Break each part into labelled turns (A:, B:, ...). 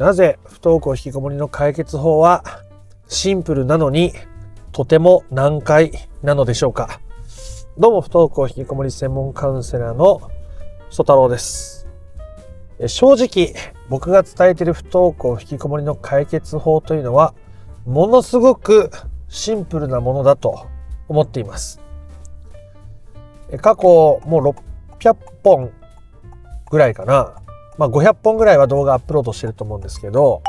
A: なぜ不登校引きこもりの解決法はシンプルなのにとても難解なのでしょうか？どうも不登校引きこもり専門カウンセラーの曽太郎です。正直僕が伝えている不登校引きこもりの解決法というのはものすごくシンプルなものだと思っています。過去もう600本ぐらいかな。まあ、500本ぐらいは動画アップロードしてると思うんですけど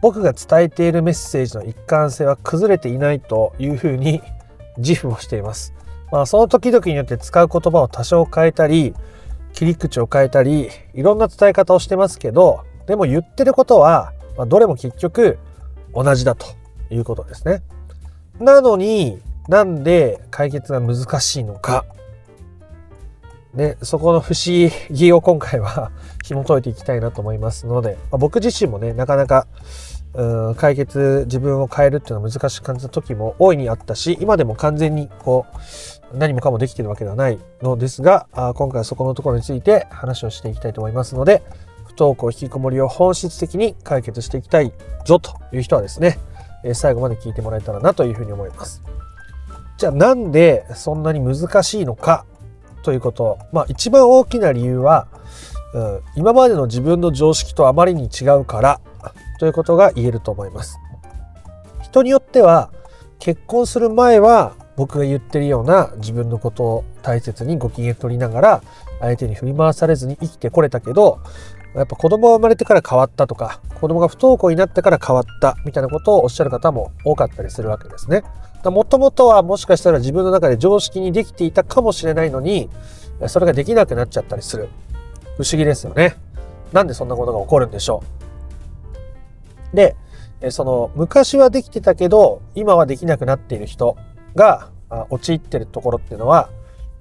A: 僕が伝えているメッセージの一貫性は崩れていないというふうに 自負をしています。まあ、その時々によって使う言葉を多少変えたり切り口を変えたりいろんな伝え方をしてますけどでも言ってることは、ま、どれも結局同じだということですね。なのになんで解決が難しいのかね、そこの不思議を今回は紐解いていきたいなと思いますので、まあ、僕自身もね、なかなかうん解決、自分を変えるっていうのは難しく感じた時も大いにあったし、今でも完全にこう、何もかもできてるわけではないのですが、あ今回はそこのところについて話をしていきたいと思いますので、不登校引きこもりを本質的に解決していきたいぞという人はですね、え最後まで聞いてもらえたらなというふうに思います。じゃあなんでそんなに難しいのかということ、まあ、一番大きな理由は、うん、今までの自分の常識とあまりに違うからということが言えると思います。人によっては結婚する前は僕が言ってるような自分のことを大切にご機嫌取りながら相手に振り回されずに生きてこれたけどやっぱ子供が生まれてから変わったとか子供が不登校になってから変わったみたいなことをおっしゃる方も多かったりするわけですね。もともとはもしかしたら自分の中で常識にできていたかもしれないのにそれができなくなっちゃったりする。不思議ですよね。なんでそんなことが起こるんでしょう。で、その昔はできてたけど今はできなくなっている人が陥ってるところっていうのは、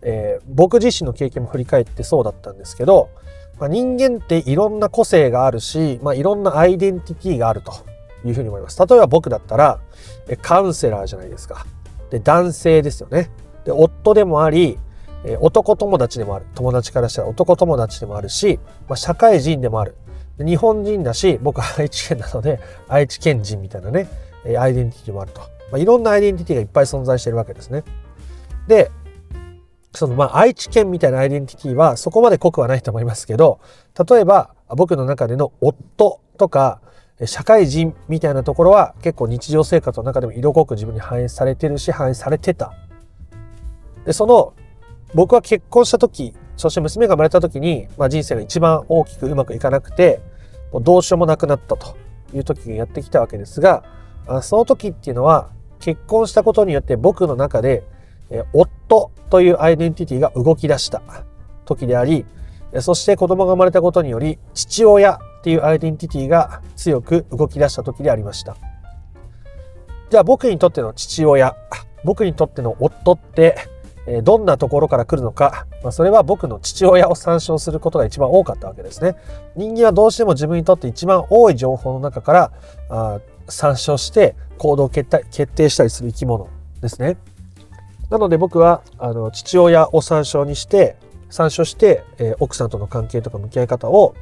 A: えー、僕自身の経験も振り返ってそうだったんですけど、まあ、人間っていろんな個性があるし、まあ、いろんなアイデンティティがあるというふうに思います。例えば僕だったらカウンセラーじゃないですか。で男性ですよね。で夫でもありえ男友達でもある友達からしたら男友達でもあるし、まあ、社会人でもある日本人だし僕は愛知県なので愛知県人みたいなねアイデンティティもあると、まあ、いろんなアイデンティティがいっぱい存在してるわけですね。でそのまあ愛知県みたいなアイデンティティはそこまで濃くはないと思いますけど例えば僕の中での夫とか社会人みたいなところは結構日常生活の中でも色濃く自分に反映されてるし反映されてた。でその僕は結婚した時そして娘が生まれた時に、まあ、人生が一番大きくうまくいかなくてもうどうしようもなくなったという時がやってきたわけですがその時っていうのは結婚したことによって僕の中で夫というアイデンティティが動き出した時でありそして子供が生まれたことにより父親っていうアイデンティティが強く動き出した時でありました。じゃあ僕にとっての父親、僕にとっての夫ってどんなところから来るのか、まあ、それは僕の父親を参照することが一番多かったわけですね。人間はどうしても自分にとって一番多い情報の中からあ参照して行動を決定したりする生き物ですね。なので僕はあの父親を参照にして参照して、えー、奥さんとの関係とか向き合い方を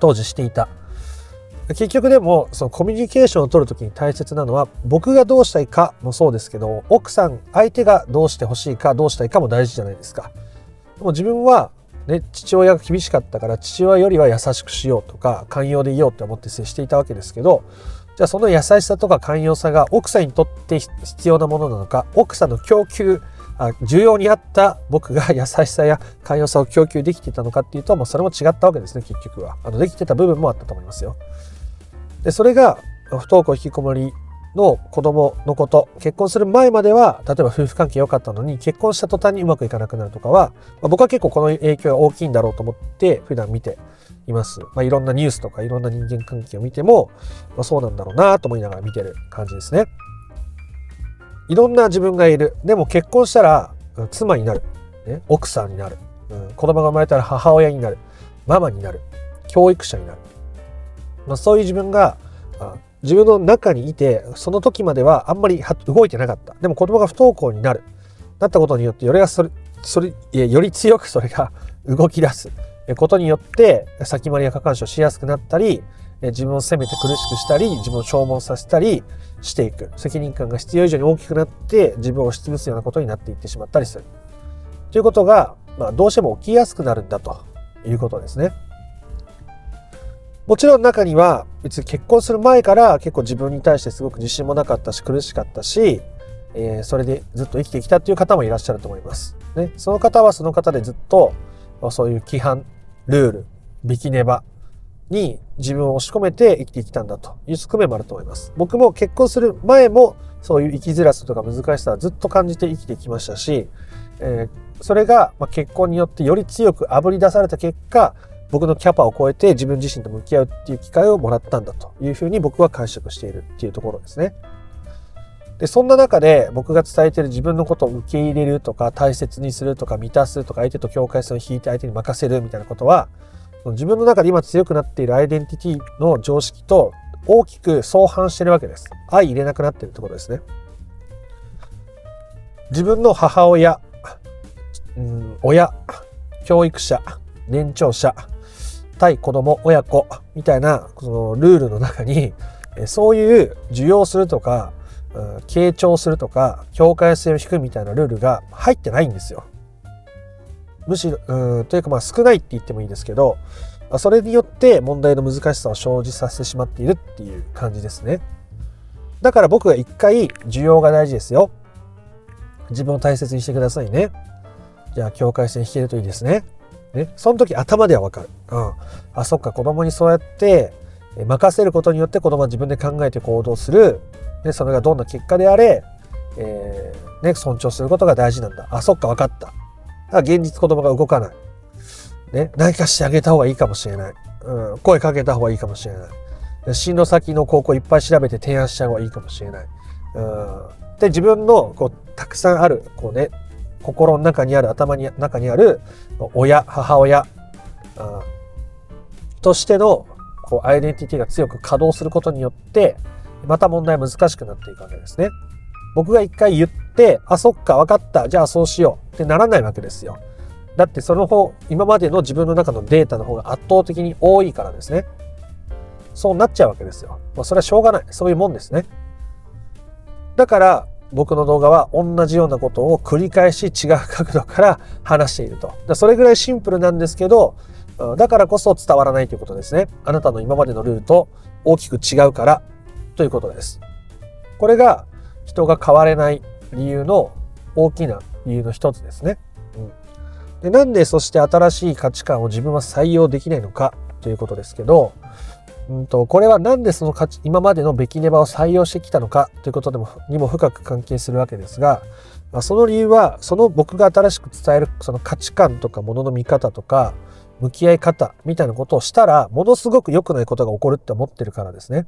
A: 当時していた。結局でもそのコミュニケーションを取るときに大切なのは僕がどうしたいかもそうですけど奥さん相手がどうしてほしいかどうしたいかも大事じゃないですか。でも自分はね、父親が厳しかったから父親よりは優しくしようとか寛容でいようって思って接していたわけですけどじゃあその優しさとか寛容さが奥さんにとって必要なものなのか奥さんの供給あ重要にあった僕が優しさや寛容さを供給できていたのかっていうともうそれも違ったわけですね結局はあのできてた部分もあったと思いますよ。でそれが不登校引きこもりの子供のこと結婚する前までは例えば夫婦関係良かったのに結婚した途端にうまくいかなくなるとかは、まあ、僕は結構この影響が大きいんだろうと思って普段見ています、まあ、いろんなニュースとかいろんな人間関係を見ても、まあ、そうなんだろうなと思いながら見てる感じですね。いろんな自分がいる。でも結婚したら妻になる、ね、奥さんになる、うん、子供が生まれたら母親になる。ママになる。教育者になる。まあ、そういう自分が自分の中にいてその時まではあんまり動いてなかったでも子供が不登校になるなったことによってよりそれそれより強く それが動き出すことによって先回りや過干渉しやすくなったり自分を責めて苦しくしたり、自分を消耗させたりしていく。責任感が必要以上に大きくなって、自分を押しつぶすようなことになっていってしまったりする。ということが、まあ、どうしても起きやすくなるんだということですね。もちろん中には別に結婚する前から結構自分に対してすごく自信もなかったし苦しかったし、えー、それでずっと生きてきたっていう方もいらっしゃると思います。ね、その方はその方でずっとそういう規範、ルール、ビキネバに自分を押し込めて生きてきたんだという側面もあると思います。僕も結婚する前もそういう生きづらさとか難しさはずっと感じて生きてきましたし、えー、それが結婚によってより強く炙り出された結果、僕のキャパを超えて自分自身と向き合うっていう機会をもらったんだというふうに僕は解釈しているっていうところですね。で、そんな中で僕が伝えている自分のことを受け入れるとか大切にするとか満たすとか相手と境界線を引いて相手に任せるみたいなことは自分の中で今強くなっているアイデンティティの常識と大きく相反してるわけです。相入れなくなってるってことですね。自分の母親、うん、親、教育者、年長者、対子供、親子みたいなそのルールの中にそういう受容するとか、傾聴するとか境界線を引くみたいなルールが入ってないんですよ。むしろ、うん、というかまあ少ないって言ってもいいですけど、それによって問題の難しさを生じさせてしまっているっていう感じですね。だから僕が一回、需要が大事ですよ。自分を大切にしてくださいね。じゃあ境界線引けるといいですね。ね。その時頭ではわかる。うん。あ、そっか、子供にそうやって任せることによって子供は自分で考えて行動する。ね、それがどんな結果であれ、えー、ね、尊重することが大事なんだ。あ、そっか、わかった。現実子供が動かない。ね、何かしてあげた方がいいかもしれない。うん、声かけた方がいいかもしれない。進路先の高校いっぱい調べて提案した方がいいかもしれない。うん、で、自分のこうたくさんある、こうね、心の中にある、頭に中にある親、母親、としてのこうアイデンティティが強く稼働することによって、また問題難しくなっていくわけですね。僕が一回言って、あ、そっか、わかった、じゃあそうしようってならないわけですよ。だってその方、今までの自分の中のデータの方が圧倒的に多いからですね。そうなっちゃうわけですよ。まあ、それはしょうがない。そういうもんですね。だから僕の動画は同じようなことを繰り返し違う角度から話していると。それぐらいシンプルなんですけど、だからこそ伝わらないということですね。あなたの今までのルールと大きく違うからということです。これが人が変われない理由の大きな理由の一つですね。うん、でなんでそして新しい価値観を自分は採用できないのかということですけど、うんと、これはなんでその価値今までのべきネバを採用してきたのかということでもにも深く関係するわけですが、まあ、その理由はその僕が新しく伝えるその価値観とかもの見方とか向き合い方みたいなことをしたらものすごく良くないことが起こるって思ってるからですね。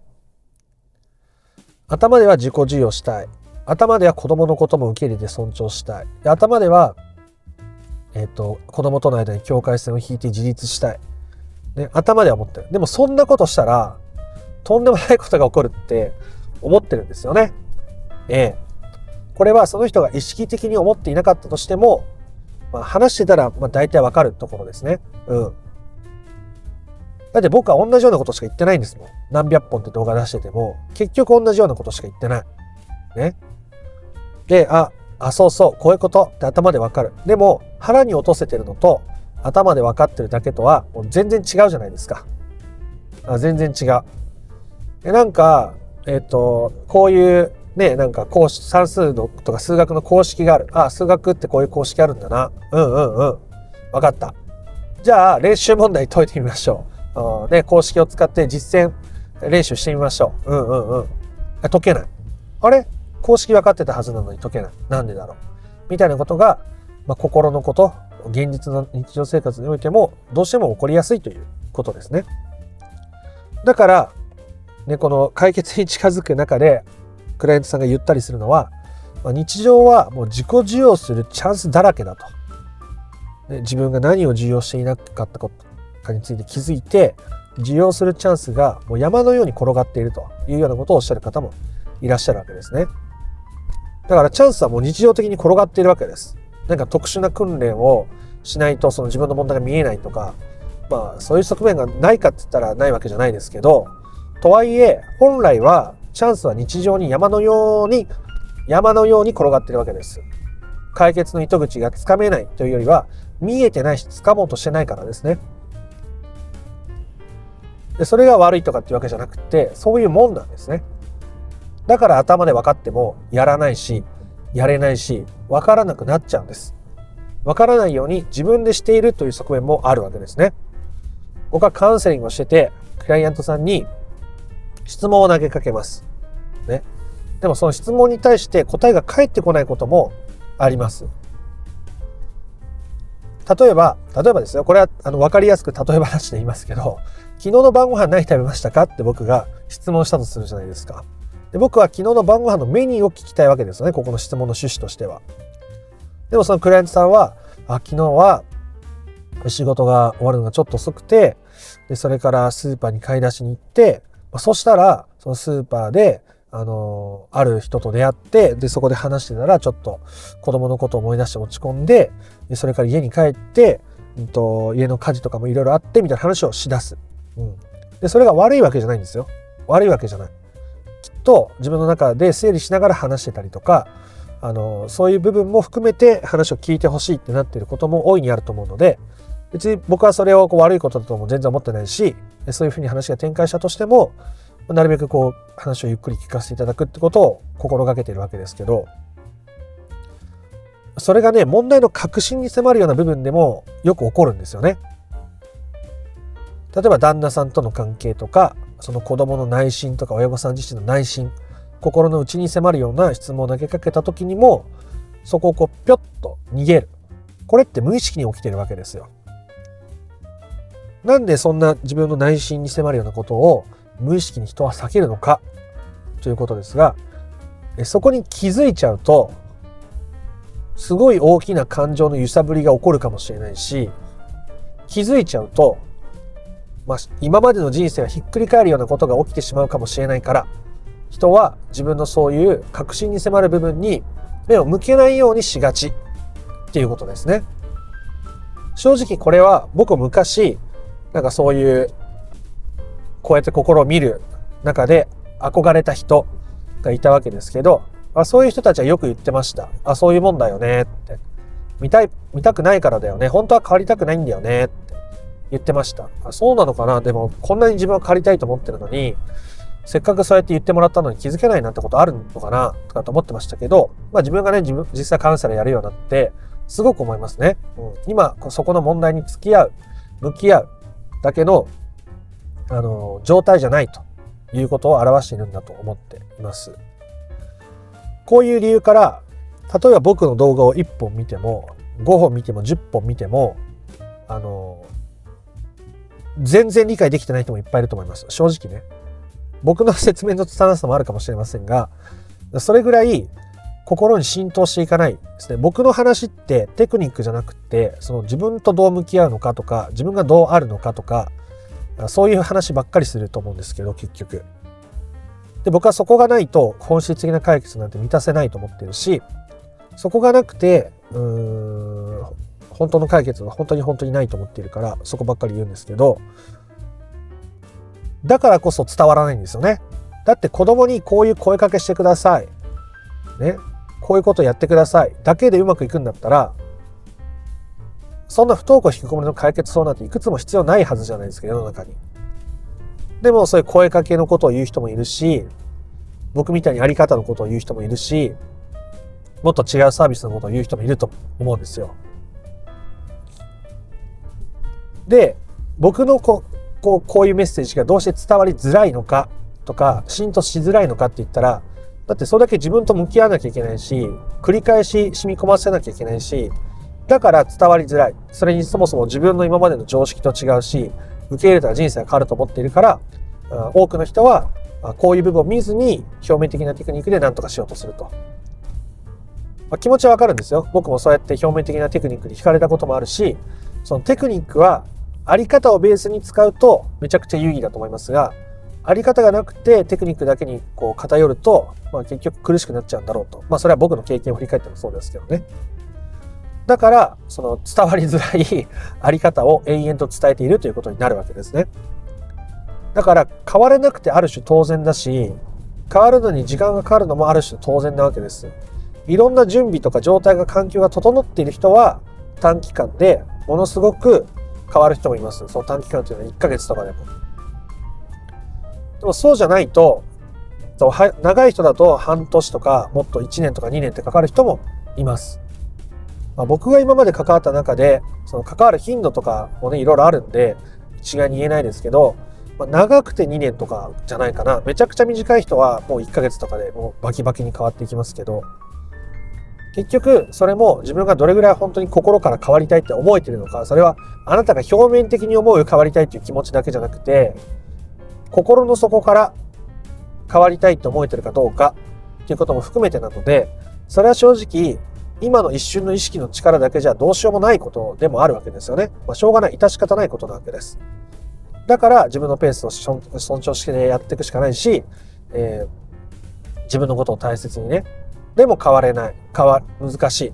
A: 頭では自己授与したい。頭では子供のことも受け入れて尊重したい。頭では、えっ、ー、と、子供との間に境界線を引いて自立したい。ね、頭では思ってる。でもそんなことしたら、とんでもないことが起こるって思ってるんですよね。ええ。これはその人が意識的に思っていなかったとしても、まあ、話してたら、まあ、大体わかるところですね。うん。だって僕は同じようなことしか言ってないんですもん。何百本って動画出してても、結局同じようなことしか言ってない。ね。で、あ、あ、そうそう、こういうことって頭でわかる。でも、腹に落とせてるのと、頭で分かってるだけとは、全然違うじゃないですか。あ全然違う。でなんか、えっ、ー、と、こういう、ね、なんか公式、算数のとか数学の公式がある。あ、数学ってこういう公式あるんだな。うんうんうん。分かった。じゃあ、練習問題解いてみましょう。ね、公式を使って実践練習してみましょう。うんうんうん。解けない。あれ？公式分かってたはずなのに解けない。なんでだろう。みたいなことが、まあ、心のこと、現実の日常生活においてもどうしても起こりやすいということですね。だから、ね、この解決に近づく中で、クライアントさんが言ったりするのは、まあ、日常はもう自己需要するチャンスだらけだと。ね、自分が何を需要していなかったことかについて気づいて受容するチャンスがもう山のように転がっているというようなことをおっしゃる方もいらっしゃるわけですね。だからチャンスはもう日常的に転がっているわけです。なんか特殊な訓練をしないとその自分の問題が見えないとか、まあそういう側面がないかって言ったらないわけじゃないですけど、とはいえ、本来はチャンスは日常に山のように、山のように転がってるわけです。解決の糸口がつかめないというよりは、見えてないし、つかもうとしてないからですね。で、それが悪いとかっていうわけじゃなくて、そういうもんなんですね。だから頭で分かってもやらないし、やれないし、分からなくなっちゃうんです。分からないように自分でしているという側面もあるわけですね。僕はカウンセリングをしてて、クライアントさんに質問を投げかけます。ね。でもその質問に対して答えが返ってこないこともあります。例えば、例えばですよ、これはあの分かりやすく例え話で言いますけど、昨日の晩ご飯何食べましたか？って僕が質問したとするじゃないですか。で僕は昨日の晩ご飯のメニューを聞きたいわけですよね、ここの質問の趣旨としては。でもそのクライアントさんは、あ、昨日は仕事が終わるのがちょっと遅くて、で、それからスーパーに買い出しに行って、そしたら、そのスーパーで、あの、ある人と出会って、で、そこで話してたら、ちょっと子供のことを思い出して落ち込んで、でそれから家に帰って、うんと、家の家事とかもいろいろあって、みたいな話をしだす。うん。で、それが悪いわけじゃないんですよ。悪いわけじゃない。と自分の中で整理しながら話してたりとか、あの、そういう部分も含めて話を聞いてほしいってなっていることも大いにあると思うので、別に僕はそれをこう悪いことだとも全然思ってないし、そういうふうに話が展開したとしても、なるべくこう話をゆっくり聞かせていただくってことを心がけているわけですけど、それがね、問題の核心に迫るような部分でもよく起こるんですよね。例えば旦那さんとの関係とか、その子供の内心とか親御さん自身の内心、心の内に迫るような質問を投げかけた時にも、そこをこうぴょっと逃げる。これって無意識に起きてるわけですよ。なんでそんな自分の内心に迫るようなことを無意識に人は避けるのか？ということですが、そこに気づいちゃうと、すごい大きな感情の揺さぶりが起こるかもしれないし、気づいちゃうと、まあ、今までの人生がひっくり返るようなことが起きてしまうかもしれないから、人は自分のそういう確信に迫る部分に目を向けないようにしがちっていうことですね。正直これは僕昔なんかそういう、こうやって心を見る中で憧れた人がいたわけですけど、あそういう人たちはよく言ってました。あ、そういうもんだよねって。見たい、見たくないからだよね。本当は変わりたくないんだよねって言ってました。あそうなのかな？でも、こんなに自分は変わりたいと思ってるのに、せっかくそうやって言ってもらったのに気づけないなんてことあるのかな？とかと思ってましたけど、まあ自分がね、自分、実際カウンセラーやるようになって、すごく思いますね。うん、今、そこの問題に付き合う、向き合う、だけの、あの、状態じゃないということを表しているんだと思っています。こういう理由から、例えば僕の動画を1本見ても、5本見ても10本見ても、あの、全然理解できてない人もいっぱいいると思います。正直ね。僕の説明の拙さもあるかもしれませんが、それぐらい心に浸透していかないですね。僕の話ってテクニックじゃなくて、その自分とどう向き合うのかとか、自分がどうあるのかとか、そういう話ばっかりすると思うんですけど、結局。で、僕はそこがないと本質的な解決なんて満たせないと思ってるし、そこがなくて、うーん、本当の解決は本当に本当にないと思っているから、そこばっかり言うんですけど、だからこそ伝わらないんですよね。だって子供にこういう声かけしてください。ね。こういうことやってくださいだけでうまくいくんだったら、そんな不登校引きこもりの解決法なんていくつも必要ないはずじゃないですか、世の中に。でもそういう声かけのことを言う人もいるし、僕みたいにあり方のことを言う人もいるし、もっと違うサービスのことを言う人もいると思うんですよ。で、僕のここうこういうメッセージがどうして伝わりづらいのかとか、浸透しづらいのかって言ったら、だってそれだけ自分と向き合わなきゃいけないし、繰り返し染み込ませなきゃいけないし、だから伝わりづらい。それにそもそも自分の今までの常識と違うし、受け入れたら人生が変わると思っているから、多くの人はこういう部分を見ずに表面的なテクニックで何とかしようとすると。まあ、気持ちはわかるんですよ。僕もそうやって表面的なテクニックに惹かれたこともあるし、そのテクニックはあり方をベースに使うとめちゃくちゃ有意義だと思いますが、あり方がなくてテクニックだけにこう偏ると、まあ、結局苦しくなっちゃうんだろうと。まあそれは僕の経験を振り返ってもそうですけどね。だから、その伝わりづらい あり方を延々と伝えているということになるわけですね。だから変われなくてある種当然だし、変わるのに時間がかかるのもある種当然なわけです。いろんな準備とか状態が環境が整っている人は短期間でものすごく変わる人もいます。その短期間というのは1ヶ月とかでも。でもそうじゃないと、長い人だと半年とかもっと1年とか2年ってかかる人もいます。まあ、僕が今まで関わった中で、その関わる頻度とかもね、いろいろあるんで、一概に言えないですけど、まあ、長くて2年とかじゃないかな。めちゃくちゃ短い人はもう1ヶ月とかでもうバキバキに変わっていきますけど、結局、それも自分がどれぐらい本当に心から変わりたいって思えてるのか、それはあなたが表面的に思う変わりたいっていう気持ちだけじゃなくて、心の底から変わりたいって思えてるかどうかっていうことも含めてなので、それは正直、今の一瞬の意識の力だけじゃどうしようもないことでもあるわけですよね。まあ、しょうがない、致し方ないことなわけです。だから自分のペースを尊重してやっていくしかないし、えー、自分のことを大切にね。でも変われない。変わ、難しい。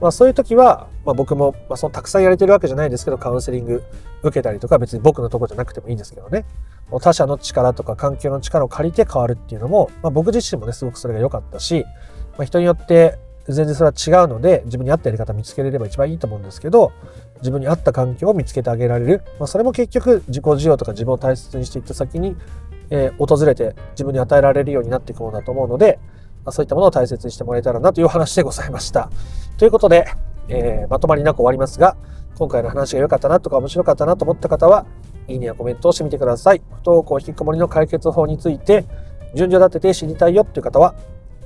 A: まあそういう時は、まあ僕も、まあそのたくさんやれてるわけじゃないですけど、カウンセリング受けたりとか、別に僕のとこじゃなくてもいいんですけどね。他者の力とか環境の力を借りて変わるっていうのも、まあ僕自身もね、すごくそれが良かったし、まあ人によって全然それは違うので、自分に合ったやり方見つけれれば一番いいと思うんですけど、自分に合った環境を見つけてあげられる。まあ、それも結局自己需要とか自分を大切にしていった先に、えー、訪れて自分に与えられるようになっていくものだと思うので、ま、そういったものを大切にしてもらえたらなという話でございました。ということで、えー、まとまりなく終わりますが、今回の話が良かったなとか面白かったなと思った方は、いいねやコメントをしてみてください。不登校引きこもりの解決法について、順序立てて知りたいよっていう方は、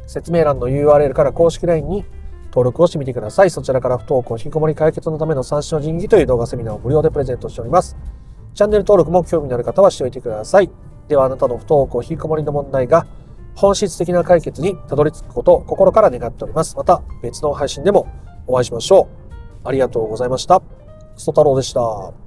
A: 説明欄の URL から公式 LINE に登録をしてみてください。そちらから不登校引きこもり解決のための三種の神器という動画セミナーを無料でプレゼントしております。チャンネル登録も興味のある方はしておいてください。ではあなたの不登校引きこもりの問題が本質的な解決にたどり着くことを心から願っております。また別の配信でもお会いしましょう。ありがとうございました。クソ太郎でした。